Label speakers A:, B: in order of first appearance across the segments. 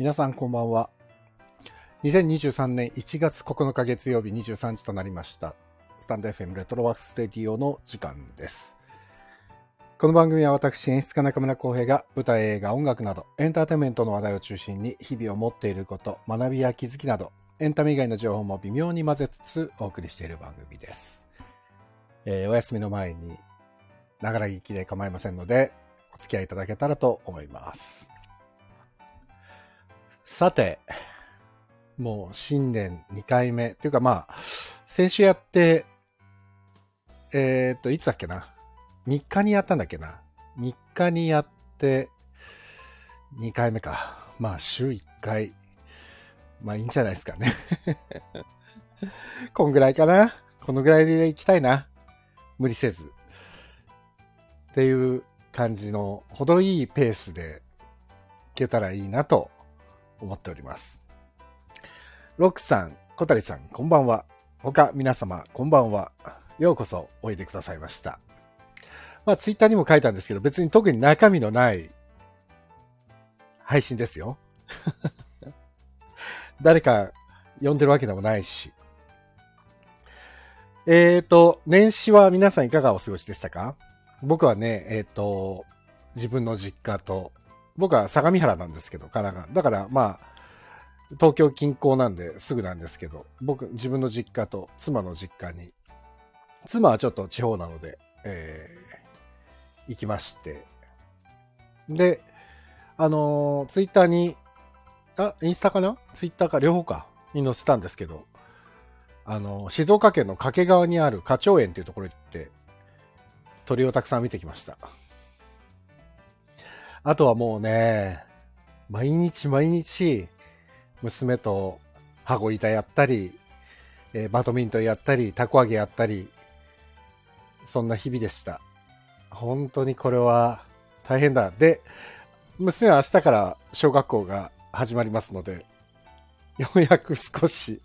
A: 皆さんこんばんは。2023年1月9日月曜日23時となりました。スタンド FM レトロワークスレディオの時間です。この番組は私演出家中村浩平が舞台、映画、音楽などエンターテインメントの話題を中心に日々を持っていること、学びや気づきなどエンタメ以外の情報も微妙に混ぜつつお送りしている番組です。えーお休みの前にながら聞きで構いませんのでお付き合いいただけたらと思います。さて、もう新年2回目。っていうかまあ、先週やって、えーっと、いつだっけな？3日にやったんだっけな？3日にやって、2回目か。まあ、週1回。まあ、いいんじゃないですかね。こんぐらいかな？このぐらいでいきたいな。無理せず。っていう感じの、程いいペースでいけたらいいなと思っております。ロックさん、小谷さん、こんばんは。他皆様、こんばんは。ようこそおいでくださいました。まあ、ツイッターにも書いたんですけど、別に特に中身のない配信ですよ。誰か呼んでるわけでもないし。えっ、ー、と、年始は皆さんいかがお過ごしでしたか？僕はね、えっ、と、自分の実家と、僕は相模原なんですけど、神奈川。だからまあ、東京近郊なんですぐなんですけど、僕、自分の実家と妻の実家に、妻はちょっと地方なので、えー行きまして、で、あのツイッターに、あ、インスタかな？ツイッターか、両方か、に載せたんですけど、あの静岡県の掛川にある花鳥園っていうところに行って、鳥をたくさん見てきました。あとはもうね、毎日毎日、娘と羽子板やったり、えーバドミントンやったり、たこ揚げやったり、そんな日々でした。本当にこれは大変だ。で、娘は明日から小学校が始まりますので、ようやく少し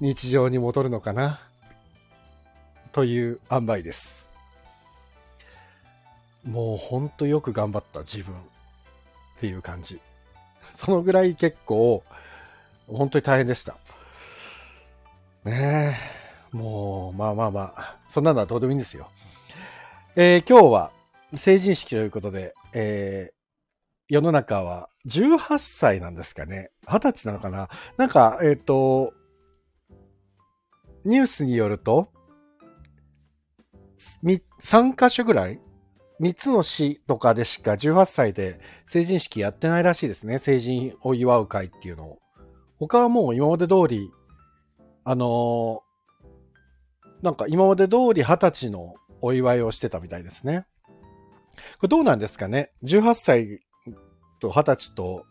A: 日常に戻るのかな、という塩梅です。もう本当よく頑張った自分っていう感じ。そのぐらい結構、本当に大変でした。ねえ。もう、まあまあまあ、そんなのはどうでもいいんですよ。えー今日は成人式ということで、えー世の中は18歳なんですかね。20歳なのかななんか、えっ、と、ニュースによると、み3カ所ぐらい ?3 つの市とかでしか18歳で成人式やってないらしいですね。成人を祝う会っていうのを。他はもう今まで通り、あのーなんか今まで通り20歳のお祝いをしてたみたいですね。これどうなんですかね ?18 歳と20歳と、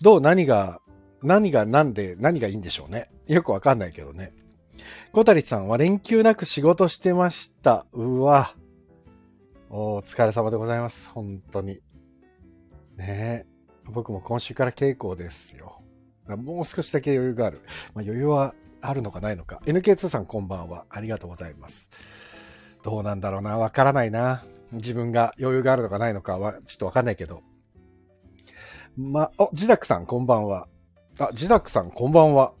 A: どう何が、何が何で何がいいんでしょうね？よくわかんないけどね。小谷さんは連休なく仕事してました。うわ。お疲れ様でございます。本当に。ねえ。僕も今週から稽古ですよ。もう少しだけ余裕がある。まあ、余裕はあるのかないのか。NK2 さんこんばんは。ありがとうございます。どうなんだろうな。わからないな。自分が余裕があるのかないのかはちょっとわかんないけど。ま、お、ジダクさんこんばんは。あ、ジダクさんこんばんは。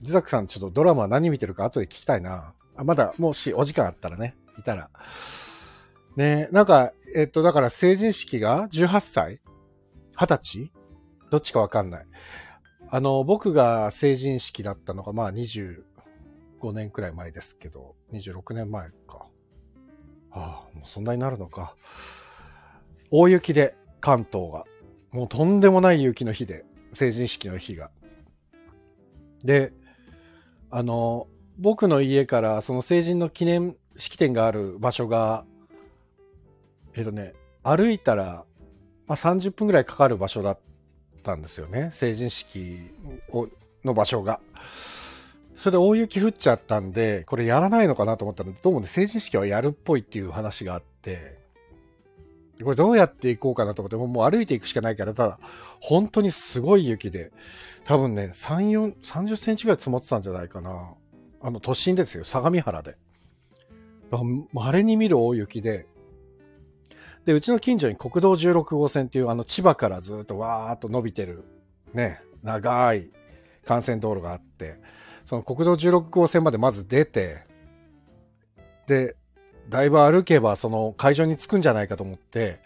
A: ジダクさんちょっとドラマ何見てるか後で聞きたいな。あ、まだ、もしお時間あったらね、いたら。ねなんか、えっと、だから成人式が18歳 ?20 歳？どっちかわかんない。あの、僕が成人式だったのが、まあ25年くらい前ですけど、26年前か。ああ、もうそんなになるのか。大雪で関東が。もうとんでもない雪の日で、成人式の日が。で、あの、僕の家からその成人の記念式典がある場所が、えっとね、歩いたら、まあ、30分ぐらいかかる場所だったんですよね。成人式をの場所が。それで大雪降っちゃったんで、これやらないのかなと思ったら、どうもね、成人式はやるっぽいっていう話があって、これどうやって行こうかなと思って、もう歩いていくしかないから、ただ、本当にすごい雪で、多分ね、3、4、30センチぐらい積もってたんじゃないかな。あの、都心ですよ、相模原で。稀に見る大雪で、で、うちの近所に国道16号線っていうあの千葉からずっとわーっと伸びてるね、長い幹線道路があって、その国道16号線までまず出て、で、だいぶ歩けばその会場に着くんじゃないかと思って、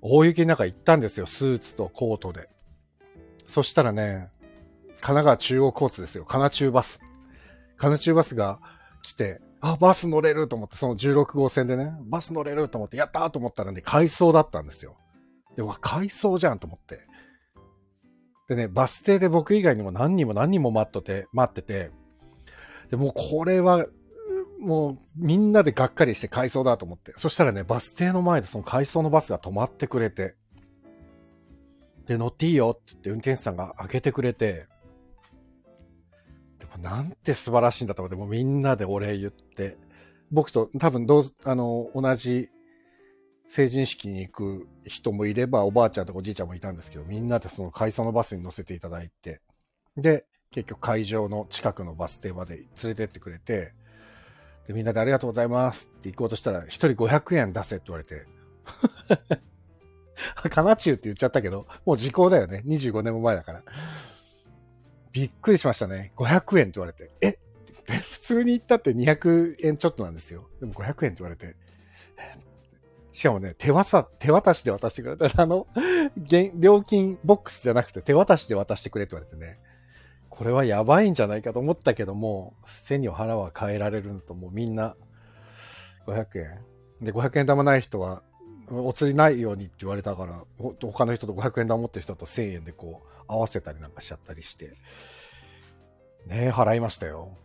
A: 大雪の中行ったんですよ、スーツとコートで。そしたらね、神奈川中央交通ですよ、神奈中バス。神奈中バスが来て、あ、バス乗れると思って、その16号線でね、バス乗れると思って、やったーと思ったらね、回送だったんですよ。で、わ、回送じゃんと思って。でね、バス停で僕以外にも何人も何人も待ってて、待ってて、で、もうこれは、もうみんなでがっかりして回送だと思って。そしたらね、バス停の前でその回送のバスが止まってくれて、で、乗っていいよって言って運転手さんが開けてくれて、なんて素晴らしいんだと思って、もうみんなでお礼言って、僕と多分どう、あの、同じ成人式に行く人もいれば、おばあちゃんとおじいちゃんもいたんですけど、みんなでその会社のバスに乗せていただいて、で、結局会場の近くのバス停まで連れてってくれて、で、みんなでありがとうございますって行こうとしたら、一人500円出せって言われて、かなちゅうって言っちゃったけど、もう時効だよね。25年も前だから。びっくりしましたね。500円って言われて。え？普通に行ったって200円ちょっとなんですよ。でも500円って言われて。しかもね、手渡手渡しで渡してくれた。あの、料金ボックスじゃなくて手渡しで渡してくれって言われてね。これはやばいんじゃないかと思ったけども、背にお腹は変えられるのと、もうみんな500円。で、500円玉ない人は、お釣りないようにって言われたから、他の人と500円玉持ってる人と1000円でこう、合わせたりなんかしちゃったりして。ねえ、払いましたよ。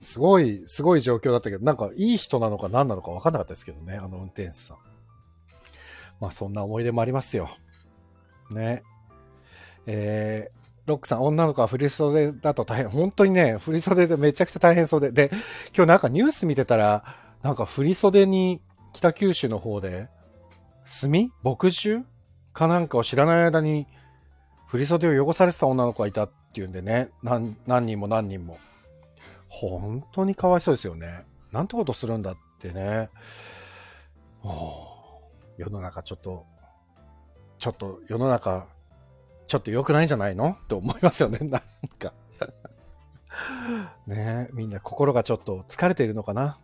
A: すごい、すごい状況だったけど、なんかいい人なのか何なのか分かんなかったですけどね、あの運転手さん。まあそんな思い出もありますよ。ね。えー、ロックさん、女の子は振り袖だと大変。本当にね、振り袖でめちゃくちゃ大変そうで。で、今日なんかニュース見てたら、なんか振り袖に北九州の方で、炭牧樹かなんかを知らない間に、振り袖を汚されてた女の子がいたっていうんでね、何人も何人も。本当にかわいそうですよね。なんてことするんだってね。世の中ちょっと、ちょっと世の中、ちょっと良くないんじゃないの？って思いますよね、なんかねみんな心がちょっと疲れているのかな？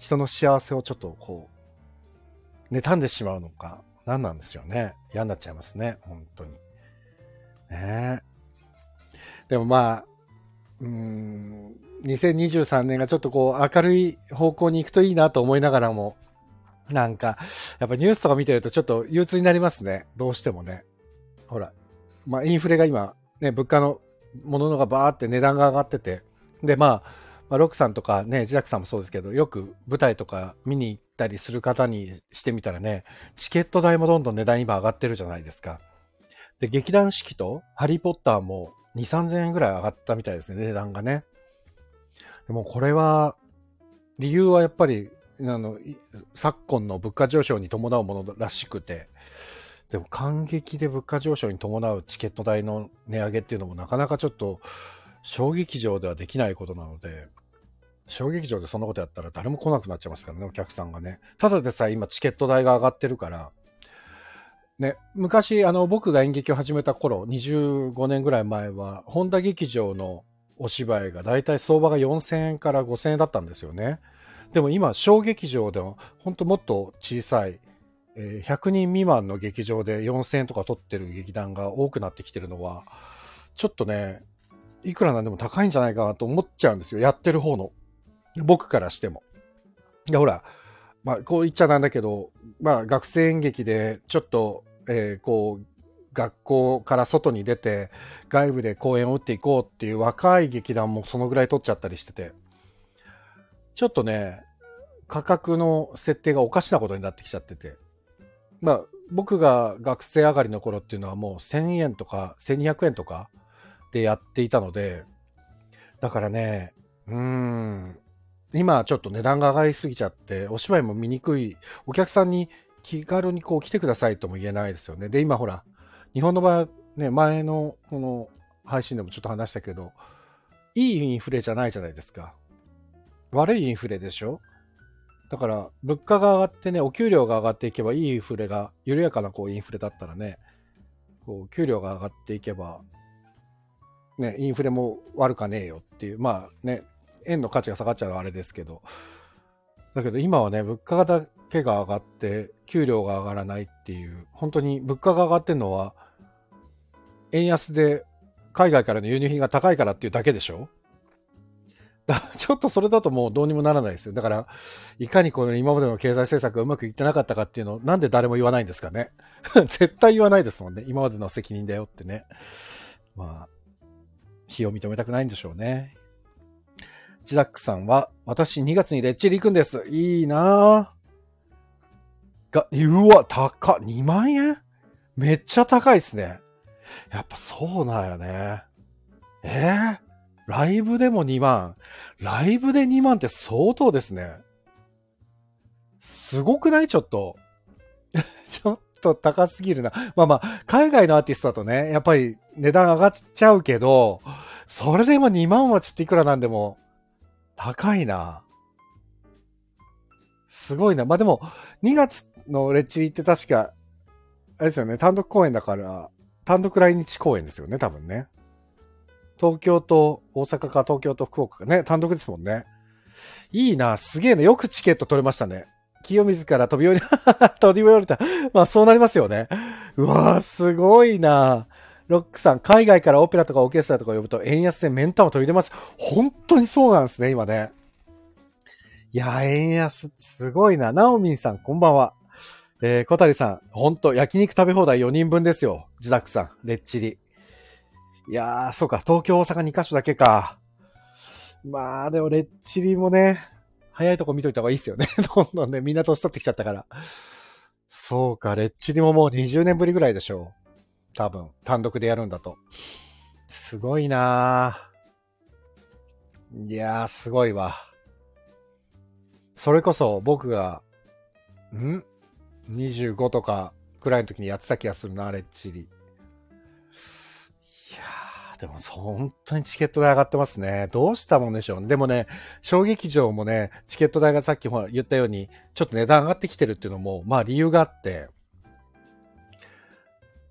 A: 人の幸せをちょっとこう、妬んでしまうのか、何なんですよね。嫌になっちゃいますね、本当に。ねでもまあ、うん、2023年がちょっとこう明るい方向に行くといいなと思いながらも、なんか、やっぱニュースとか見てるとちょっと憂鬱になりますね。どうしてもね。ほら、まあインフレが今、ね、物価のもののがバーって値段が上がってて、で、まあ、まあ、ロックさんとかね、ジャクさんもそうですけど、よく舞台とか見に行ったりする方にしてみたらね、チケット代もどんどん値段今上がってるじゃないですか。で、劇団四季とハリーポッターも2、3000円ぐらい上がったみたいですね、値段がね。でもこれは、理由はやっぱり、あの、昨今の物価上昇に伴うものらしくて、でも感激で物価上昇に伴うチケット代の値上げっていうのもなかなかちょっと小劇場ではできないことなので、小劇場でそんなことやったら誰も来なくなっちゃいますからね、お客さんがね。ただでさえ今チケット代が上がってるから、ね、昔、あの、僕が演劇を始めた頃、25年ぐらい前は、本田劇場のお芝居がだいたい相場が4000円から5000円だったんですよね。でも今、小劇場でも、本当もっと小さい、えー、100人未満の劇場で4000円とか取ってる劇団が多くなってきてるのは、ちょっとね、いくらなんでも高いんじゃないかなと思っちゃうんですよ。やってる方の。僕からしても。で、ほら、まあ、こう言っちゃなんだけど、まあ、学生演劇で、ちょっと、えー、こう、学校から外に出て、外部で公演を打っていこうっていう若い劇団もそのぐらい取っちゃったりしてて、ちょっとね、価格の設定がおかしなことになってきちゃってて、まあ、僕が学生上がりの頃っていうのはもう1000円とか1200円とかでやっていたので、だからね、うーん、今ちょっと値段が上がりすぎちゃって、お芝居も見にくい、お客さんに気軽にこう来てくださいとも言えないですよね。で、今ほら、日本の場合、ね、前のこの配信でもちょっと話したけど、いいインフレじゃないじゃないですか。悪いインフレでしょ？だから、物価が上がってね、お給料が上がっていけばいいインフレが、緩やかなこうインフレだったらね、こう、給料が上がっていけば、ね、インフレも悪かねえよっていう、まあね、円の価値が下がっちゃうあれですけど、だけど今はね、物価だけが上がって、給料が上がらないっていう、本当に物価が上がってるのは、円安で海外からの輸入品が高いからっていうだけでしょ？だちょっとそれだともうどうにもならないですよ。だから、いかにこの今までの経済政策がうまくいってなかったかっていうのをなんで誰も言わないんですかね。絶対言わないですもんね。今までの責任だよってね。まあ、非を認めたくないんでしょうね。ジダックさんは、私2月にレッチリ行くんです。いいなぁ。が、うわ、高っ、2万円？めっちゃ高いっすね。やっぱそうなんやね。えー、ライブでも2万？ライブで2万って相当ですね。すごくない？ちょっと。ちょっと高すぎるな。まあまあ、海外のアーティストだとね、やっぱり値段上がっちゃうけど、それでも2万はちょっといくらなんでも、高いな。すごいな。まあでも、2月のレッチリって確か、あれですよね、単独公演だから、単独来日公演ですよね、多分ね。東京と大阪か東京と福岡かね、単独ですもんね。いいな、すげえな、よくチケット取れましたね。清水から飛び降り、飛び降りた。まあそうなりますよね。うわぁ、すごいな。ロックさん、海外からオペラとかオーケストラとか呼ぶと円安でメンタも取り出ます。本当にそうなんですね、今ね。いや、円安、すごいな。ナオミンさん、こんばんは。えー、小谷さん、ほんと、焼肉食べ放題4人分ですよ。自宅さん、レッチリ。いやー、そうか、東京、大阪2カ所だけか。まあ、でも、レッチリもね、早いとこ見といた方がいいっすよね。どんどんね、みんな年取ってきちゃったから。そうか、レッチリももう20年ぶりぐらいでしょう。多分、単独でやるんだと。すごいないやー、すごいわ。それこそ僕が、ん ?25 とかくらいの時にやってた気がするな、レッチリ。でも本当にチケット代上がってますね。どうしたもんでしょう。でもね、小劇場もね、チケット代がさっき言ったように、ちょっと値段上がってきてるっていうのも、まあ理由があって、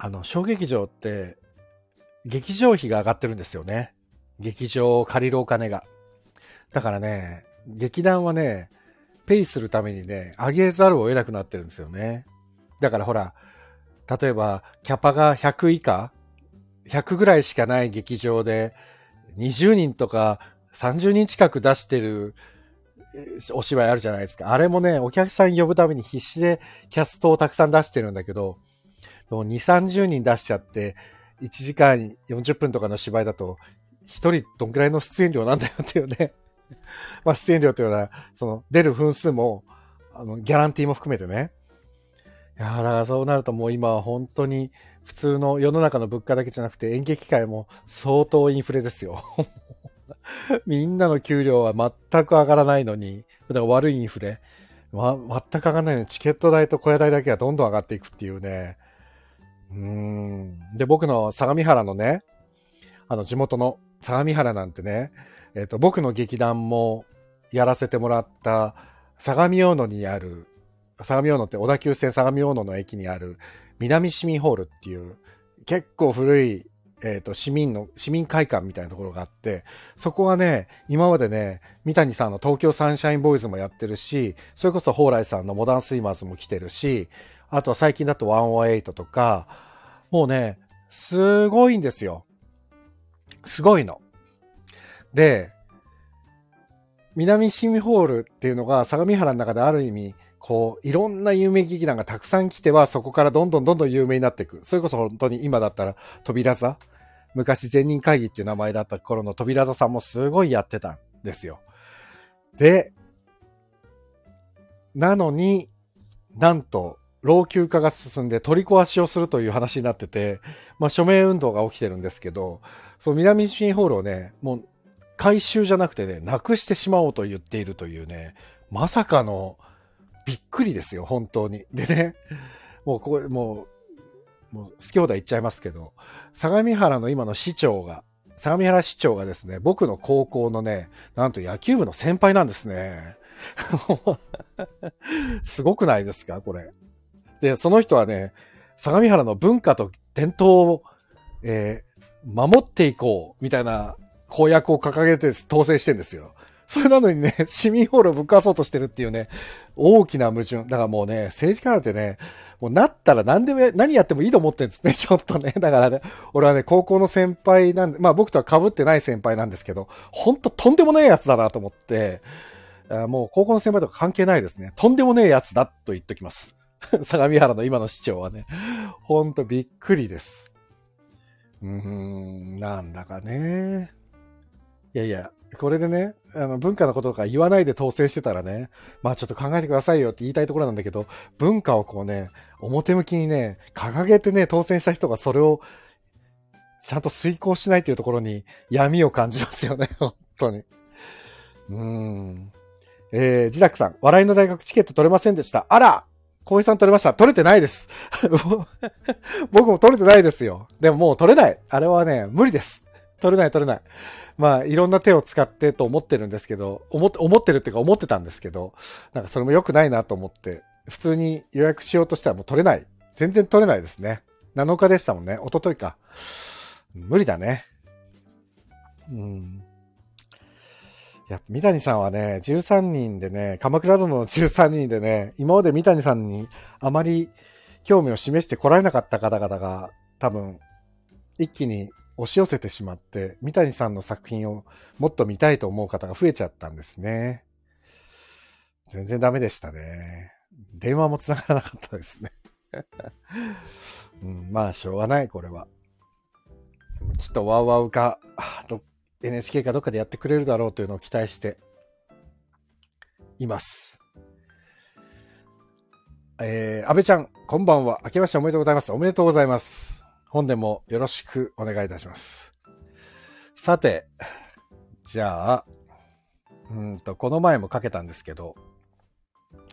A: あの、小劇場って、劇場費が上がってるんですよね。劇場を借りるお金が。だからね、劇団はね、ペイするためにね、上げざるを得なくなってるんですよね。だからほら、例えば、キャパが100以下100ぐらいしかない劇場で、20人とか30人近く出してるお芝居あるじゃないですか。あれもね、お客さん呼ぶために必死でキャストをたくさん出してるんだけど、2、30人出しちゃって、1時間40分とかの芝居だと、1人どんくらいの出演料なんだよっていうね。まあ出演料っていうのは、その出る分数も、あの、ギャランティーも含めてね。いやだからそうなるともう今は本当に普通の世の中の物価だけじゃなくて演劇界も相当インフレですよ。みんなの給料は全く上がらないのに、だから悪いインフレ。ま、全く上がらないのにチケット代と小屋代だけがどんどん上がっていくっていうね。うん。で、僕の相模原のね、あの地元の相模原なんてね、えっ、ー、と、僕の劇団もやらせてもらった相模大野にある相模大野って小田急線相模大野の駅にある南市民ホールっていう結構古い、えっ、ー、と市民の、市民会館みたいなところがあって、そこはね、今までね、三谷さんの東京サンシャインボーイズもやってるし、それこそ蓬莱さんのモダンスイマーズも来てるし、あとは最近だと108とか、もうね、すごいんですよ。すごいの。で、南市民ホールっていうのが相模原の中である意味こう、いろんな有名劇団がたくさん来ては、そこからどんどんどんどん有名になっていく。それこそ本当に今だったら、扉座昔善人会議っていう名前だった頃の扉座さんもすごいやってたんですよ。で、なのに、なんと、老朽化が進んで取り壊しをするという話になってて、まあ署名運動が起きてるんですけど、その南シンホールをね、もう回収じゃなくてね、なくしてしまおうと言っているというね、まさかの、びっくりですよ、本当に。でね、もうここ、もう、もう好き放題言っちゃいますけど、相模原の今の市長が、相模原市長がですね、僕の高校のね、なんと野球部の先輩なんですね。すごくないですかこれ。で、その人はね、相模原の文化と伝統を、えー、守っていこう、みたいな公約を掲げて当選してんですよ。それなのにね、市民ホールをぶっ壊そうとしてるっていうね、大きな矛盾。だからもうね、政治家なんてね、もうなったら何でも、何やってもいいと思ってるんですね、ちょっとね。だからね、俺はね、高校の先輩なんで、まあ僕とは被ってない先輩なんですけど、ほんととんでもないやつだなと思って、もう高校の先輩とか関係ないですね。とんでもねえやつだと言っときます。相模原の今の市長はね、ほんとびっくりです。うーん、なんだかね。いやいや、これでね、あの、文化のこととか言わないで当選してたらね、まあちょっと考えてくださいよって言いたいところなんだけど、文化をこうね、表向きにね、掲げてね、当選した人がそれを、ちゃんと遂行しないっていうところに闇を感じますよね、本当に。うーん。えー、ジダックさん、笑いの大学チケット取れませんでした。あら小井さん取れました。取れてないです。僕も取れてないですよ。でももう取れない。あれはね、無理です。取れない取れない。まあ、いろんな手を使ってと思ってるんですけど、思って、思ってるっていうか思ってたんですけど、なんかそれも良くないなと思って、普通に予約しようとしたらもう取れない。全然取れないですね。7日でしたもんね。一昨日か。無理だね。うん。やっぱ三谷さんはね、13人でね、鎌倉殿の13人でね、今まで三谷さんにあまり興味を示してこられなかった方々が、多分、一気に押し寄せてしまって、三谷さんの作品をもっと見たいと思う方が増えちゃったんですね。全然ダメでしたね。電話も繋がらなかったですね。うん、まあ、しょうがない、これは。きっとワウワウか、NHK かどっかでやってくれるだろうというのを期待しています。えー、安倍ちゃん、こんばんは。明けましておめでとうございます。おめでとうございます。本年もよろしくお願いいたします。さて、じゃあ、うんと、この前もかけたんですけど、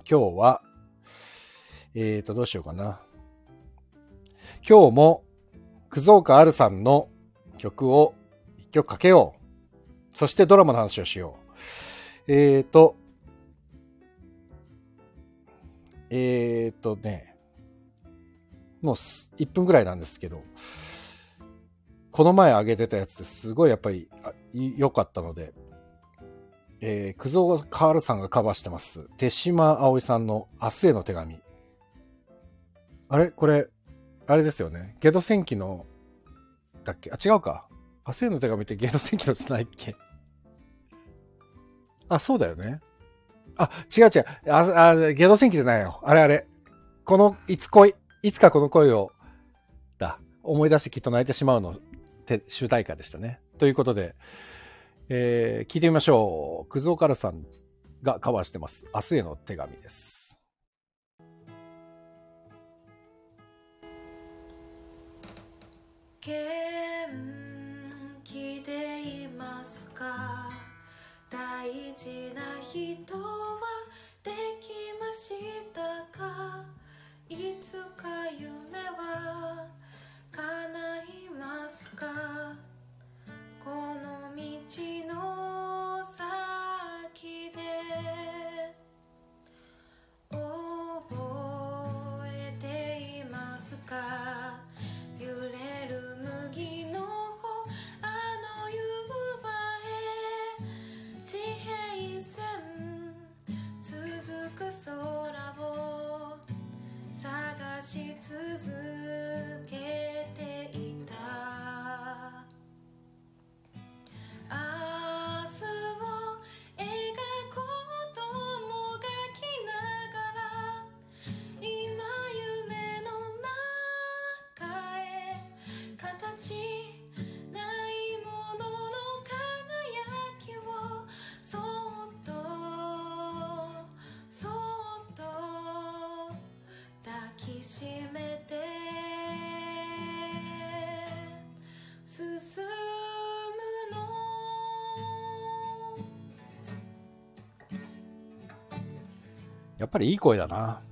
A: 今日は、えーと、どうしようかな。今日も、クゾーカアルさんの曲を一曲かけよう。そしてドラマの話をしよう。えーと、えーとね、もう1分ぐらいなんですけど、この前上げてたやつですごいやっぱり良かったので、えー、クゾーカールさんがカバーしてます。手島葵さんの明日への手紙。あれ？これ、あれですよね。ゲド戦記の、だっけ？あ、違うか。明日への手紙ってゲド戦記のじゃないっけ？あ、そうだよね。あ、違う違う。あ、あゲド戦記じゃないよ。あれあれ。この、いつ恋。いつかこの声を、だ、思い出してきっと泣いてしまうの、主題歌でしたね。ということで、えー、聞いてみましょう。クズオカルさんがカバーしてます。明日への手紙です。
B: 元気でいますか？大事な人はできましたか？いつか
A: やっぱりいい声だな。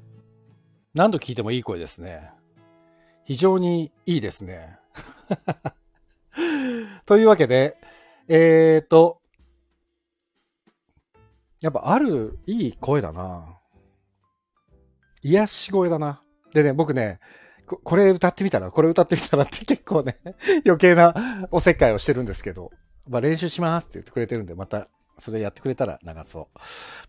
A: 何度聞いてもいい声ですね。非常にいいですね。というわけで、えーと、やっぱあるいい声だな。癒し声だな。でね、僕ね、ここれ歌ってみたら、これ歌ってみたらって 結構ね、余計なおせっかいをしてるんですけど、まあ練習しますって言ってくれてるんで、またそれやってくれたら流そう。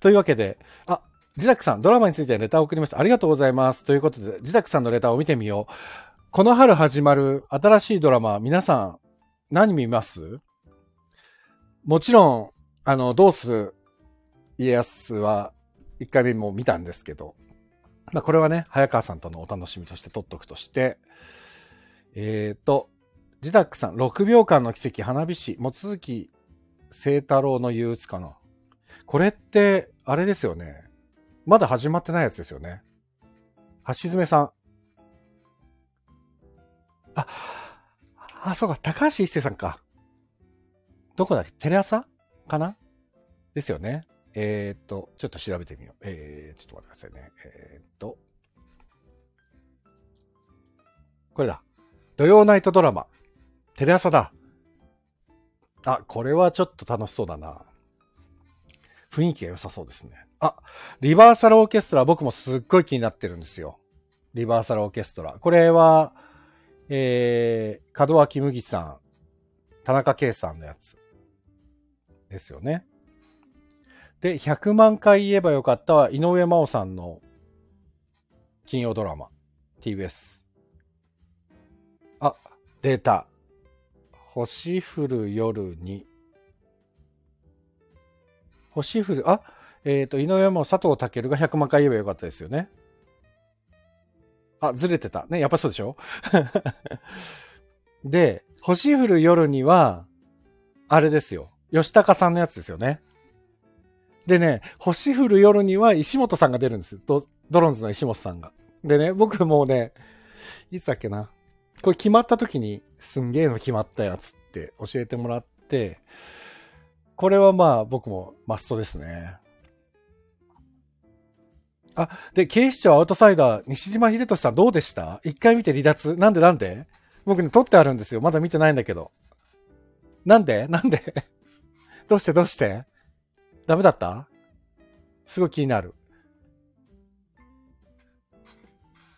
A: というわけで、あ、ジダックさん、ドラマについてレタを送りました。ありがとうございます。ということで、ジダックさんのレターを見てみよう。この春始まる新しいドラマ、皆さん、何見ます？もちろん、あの、どうする家康は、一回目も見たんですけど、まあ、これはね、早川さんとのお楽しみとして撮っとくとして、えっ、ー、と、ジダックさん、6秒間の奇跡、花火師、望月聖太郎の憂鬱かな。これって、あれですよね。まだ始まってないやつですよね。橋爪さん。あ、あ、そうか、高橋一生さんか。どこだっけ？テレ朝？かな？ですよね。えー、っと、ちょっと調べてみよう。えー、ちょっと待ってくださいね。えー、っと。これだ。土曜ナイトドラマ。テレ朝だ。あ、これはちょっと楽しそうだな。雰囲気が良さそうですね。あ、リバーサルオーケストラ僕もすっごい気になってるんですよ。リバーサルオーケストラ。これは、えー、門脇麦さん、田中圭さんのやつ。ですよね。で、100万回言えばよかったは井上真央さんの金曜ドラマ。TBS。あ、データ。星降る夜に。星降る、あ、えっ、と、井上真央佐藤健が100万回言えばよかったですよね。あ、ずれてた。ね、やっぱそうでしょ？で、星降る夜には、あれですよ。吉高さんのやつですよね。でね、星降る夜には石本さんが出るんですよ。ドドロンズの石本さんが。でね、僕もうね、いつだっけな。これ決まった時に、すんげえの決まったやつって教えてもらって、これはまあ僕もマストですね。あ、で、警視庁アウトサイダー、西島秀俊さんどうでした？一回見て離脱なんでなんで？僕ね、撮ってあるんですよ。まだ見てないんだけど。なんで？なんで？どうして？どうして？ダメだった？すごい気になる。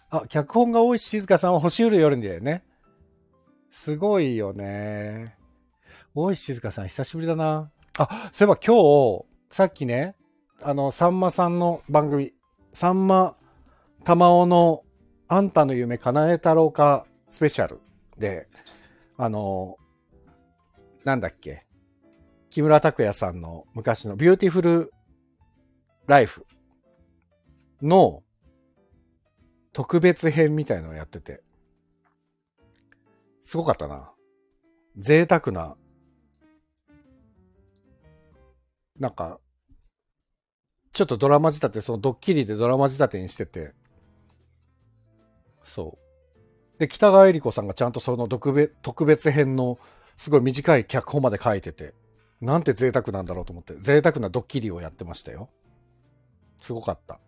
A: あ、脚本が多い静香さんは星降る夜にだよね。すごいよね。大石静香さん久しぶりだな。あ、そういえば今日、さっきね、あの、さんまさんの番組、さんま玉緒のあんたの夢叶えたろうかスペシャルで、あの、なんだっけ、木村拓哉さんの昔のビューティフルライフの特別編みたいのをやってて、すごかったな。贅沢な、なんか、ちょっとドラマ仕立て、そのドッキリでドラマ仕立てにしてて、そう。で、北川恵理子さんがちゃんとその特別編のすごい短い脚本まで書いてて、なんて贅沢なんだろうと思って、贅沢なドッキリをやってましたよ。すごかった。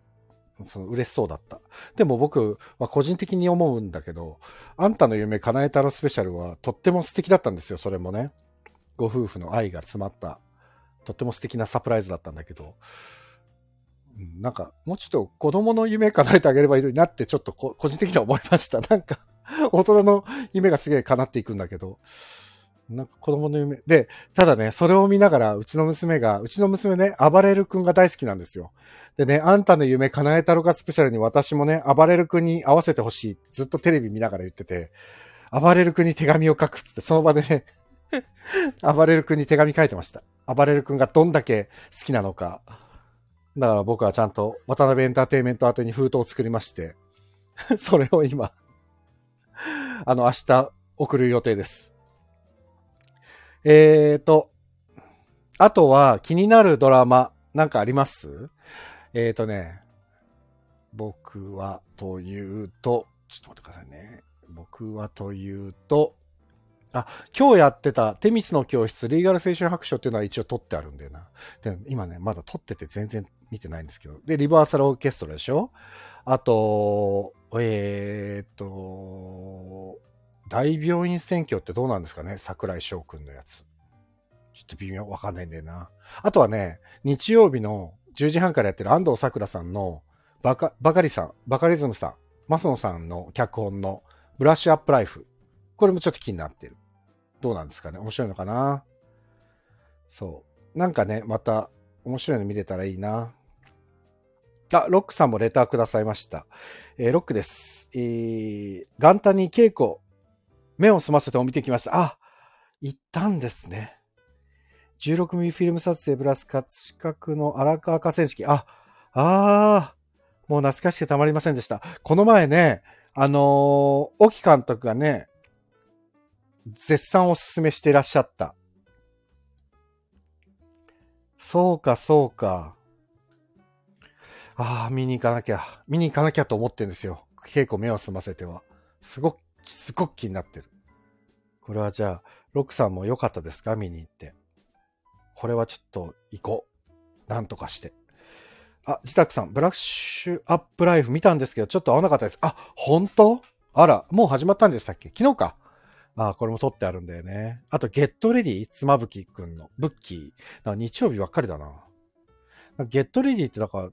A: その嬉しそうだった。でも僕は個人的に思うんだけど、あんたの夢叶えたらスペシャルはとっても素敵だったんですよ、それもね。ご夫婦の愛が詰まった、とっても素敵なサプライズだったんだけど、なんか、もうちょっと子供の夢叶えてあげればいいなってちょっと 個人的には思いました。なんか、大人の夢がすげえ叶っていくんだけど、なんか子供の夢。で、ただね、それを見ながら、うちの娘が、うちの娘ね、暴れる君が大好きなんですよ。でね、あんたの夢叶えたろかスペシャルに私もね、暴れる君に合わせてほしい。ずっとテレビ見ながら言ってて、暴れる君に手紙を書くっつって、その場でね、暴れる君に手紙書いてました。暴れる君がどんだけ好きなのか。だから僕はちゃんと渡辺エンターテインメント宛に封筒を作りまして、それを今、あの、明日送る予定です。えーと、あとは気になるドラマなんかあります？えーとね、僕はというと、ちょっと待ってくださいね。僕はというと、あ、今日やってたテミスの教室リーガル青春白書っていうのは一応撮ってあるんだよな。で今ね、まだ撮ってて全然見てないんですけど。で、リバーサルオーケストラでしょ？あと、えーと、大病院選挙ってどうなんですかね？桜井翔くんのやつ。ちょっと微妙わかんないんだよな。あとはね、日曜日の10時半からやってる安藤桜さんのバカ、バカリさん、バカリズムさん、マスノさんの脚本のブラッシュアップライフ。これもちょっと気になってる。どうなんですかね面白いのかなそう。なんかね、また面白いの見れたらいいな。あ、ロックさんもレターくださいました。えーロックです。えー、元旦に稽古、目を澄ませてを見てきました。あ、行ったんですね。16ミリフィルム撮影プラス葛飾の荒川河川敷。あ、あー、もう懐かしくてたまりませんでした。この前ね、あのー、沖監督がね、絶賛おすすめしていらっしゃった。そうか、そうか。ああ、見に行かなきゃ。見に行かなきゃと思ってるんですよ。稽古目を澄ませては。すごく、すごく気になってる。これはじゃあ、ロックさんも良かったですか？見に行って。これはちょっと行こう。なんとかして。あ、自宅さん、ブラッシュアップライフ見たんですけど、ちょっと合わなかったです。あ、本当？あら、もう始まったんでしたっけ？昨日か。ああ、これも撮ってあるんだよね。あと、ゲットレディ妻夫木くんの、ブッキー。なんか日曜日ばっかりだな。なゲットレディってなんか、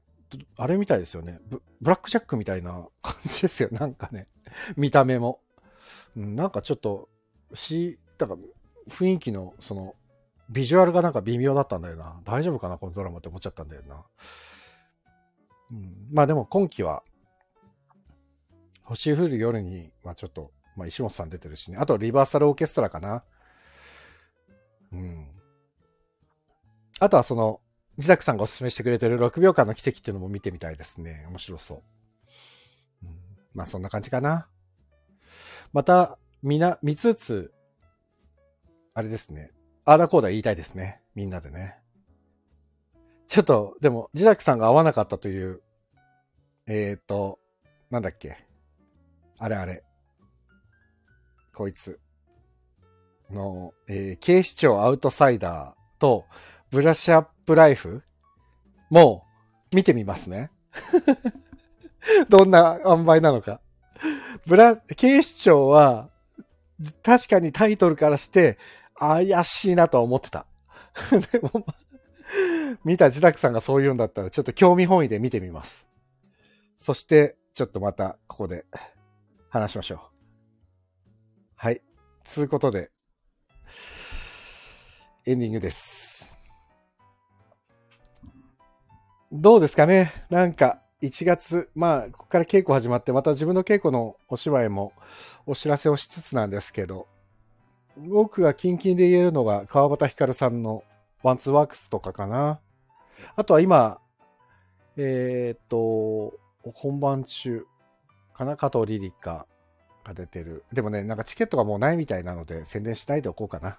A: あれみたいですよねブ。ブラックジャックみたいな感じですよ。なんかね。見た目も。うん、なんかちょっと、し、だから雰囲気の、その、ビジュアルがなんか微妙だったんだよな。大丈夫かなこのドラマって思っちゃったんだよな。うん、まあでも今期は、星降る夜に、まあちょっと、まあ石本さん出てるしね。あとリバーサルオーケストラかな。うん。あとはその、自宅さんがおすすめしてくれてる6秒間の奇跡っていうのも見てみたいですね。面白そう。うん、まあそんな感じかな。また、みな、見つつ、あれですね。あーだこーだ言いたいですね。みんなでね。ちょっと、でも、自宅さんが合わなかったという、えっ、ー、と、なんだっけ。あれあれ。こいつ。の、えー警視庁アウトサイダーと、ブラッシュアップライフも、見てみますね。どんな塩梅なのか。ブラ、警視庁は、確かにタイトルからして、怪しいなとは思ってた。でも、見た自宅さんがそう言うんだったら、ちょっと興味本位で見てみます。そして、ちょっとまた、ここで、話しましょう。はい。つうことで、エンディングです。どうですかねなんか、1月、まあ、ここから稽古始まって、また自分の稽古のお芝居もお知らせをしつつなんですけど、僕がキンキンで言えるのが川端光さんのワンツーワークスとかかな。あとは今、えーっと、本番中かな加藤リリカが出てる。でもね、なんかチケットがもうないみたいなので宣伝しないでおこうかな。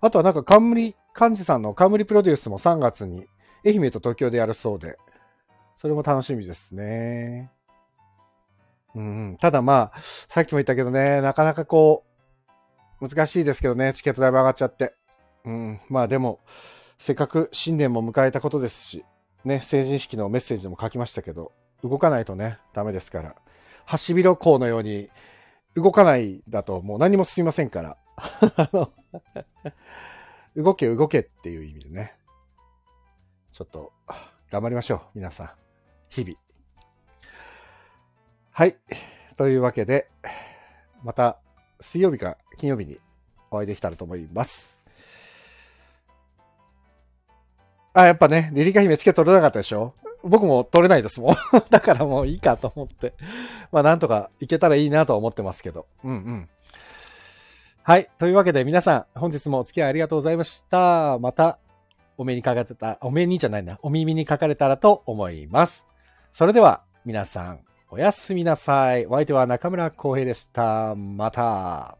A: あとはなんか冠、幹事さんの冠プロデュースも3月に愛媛と東京でやるそうで、それも楽しみですね。うん、ただまあ、さっきも言ったけどね、なかなかこう、難しいですけどね、チケット代も上がっちゃって。うん、まあでも、せっかく新年も迎えたことですし、ね、成人式のメッセージでも書きましたけど、動かないとね、ダメですから。ハシビロコウのように、動かないだともう何も進みませんから。動け動けっていう意味でね。ちょっと、頑張りましょう、皆さん。日々。はい。というわけで、また水曜日か金曜日にお会いできたらと思います。あ、やっぱね、リリカ姫チケット取れなかったでしょ？僕も取れないですもん。だからもういいかと思って。まあなんとかいけたらいいなと思ってますけど。うんうん。はい。というわけで皆さん、本日もお付き合いありがとうございました。また、お目にかかれた、お目にじゃないな、お耳にかかれたらと思います。それでは、皆さん、おやすみなさい。お相手は中村浩平でした。また。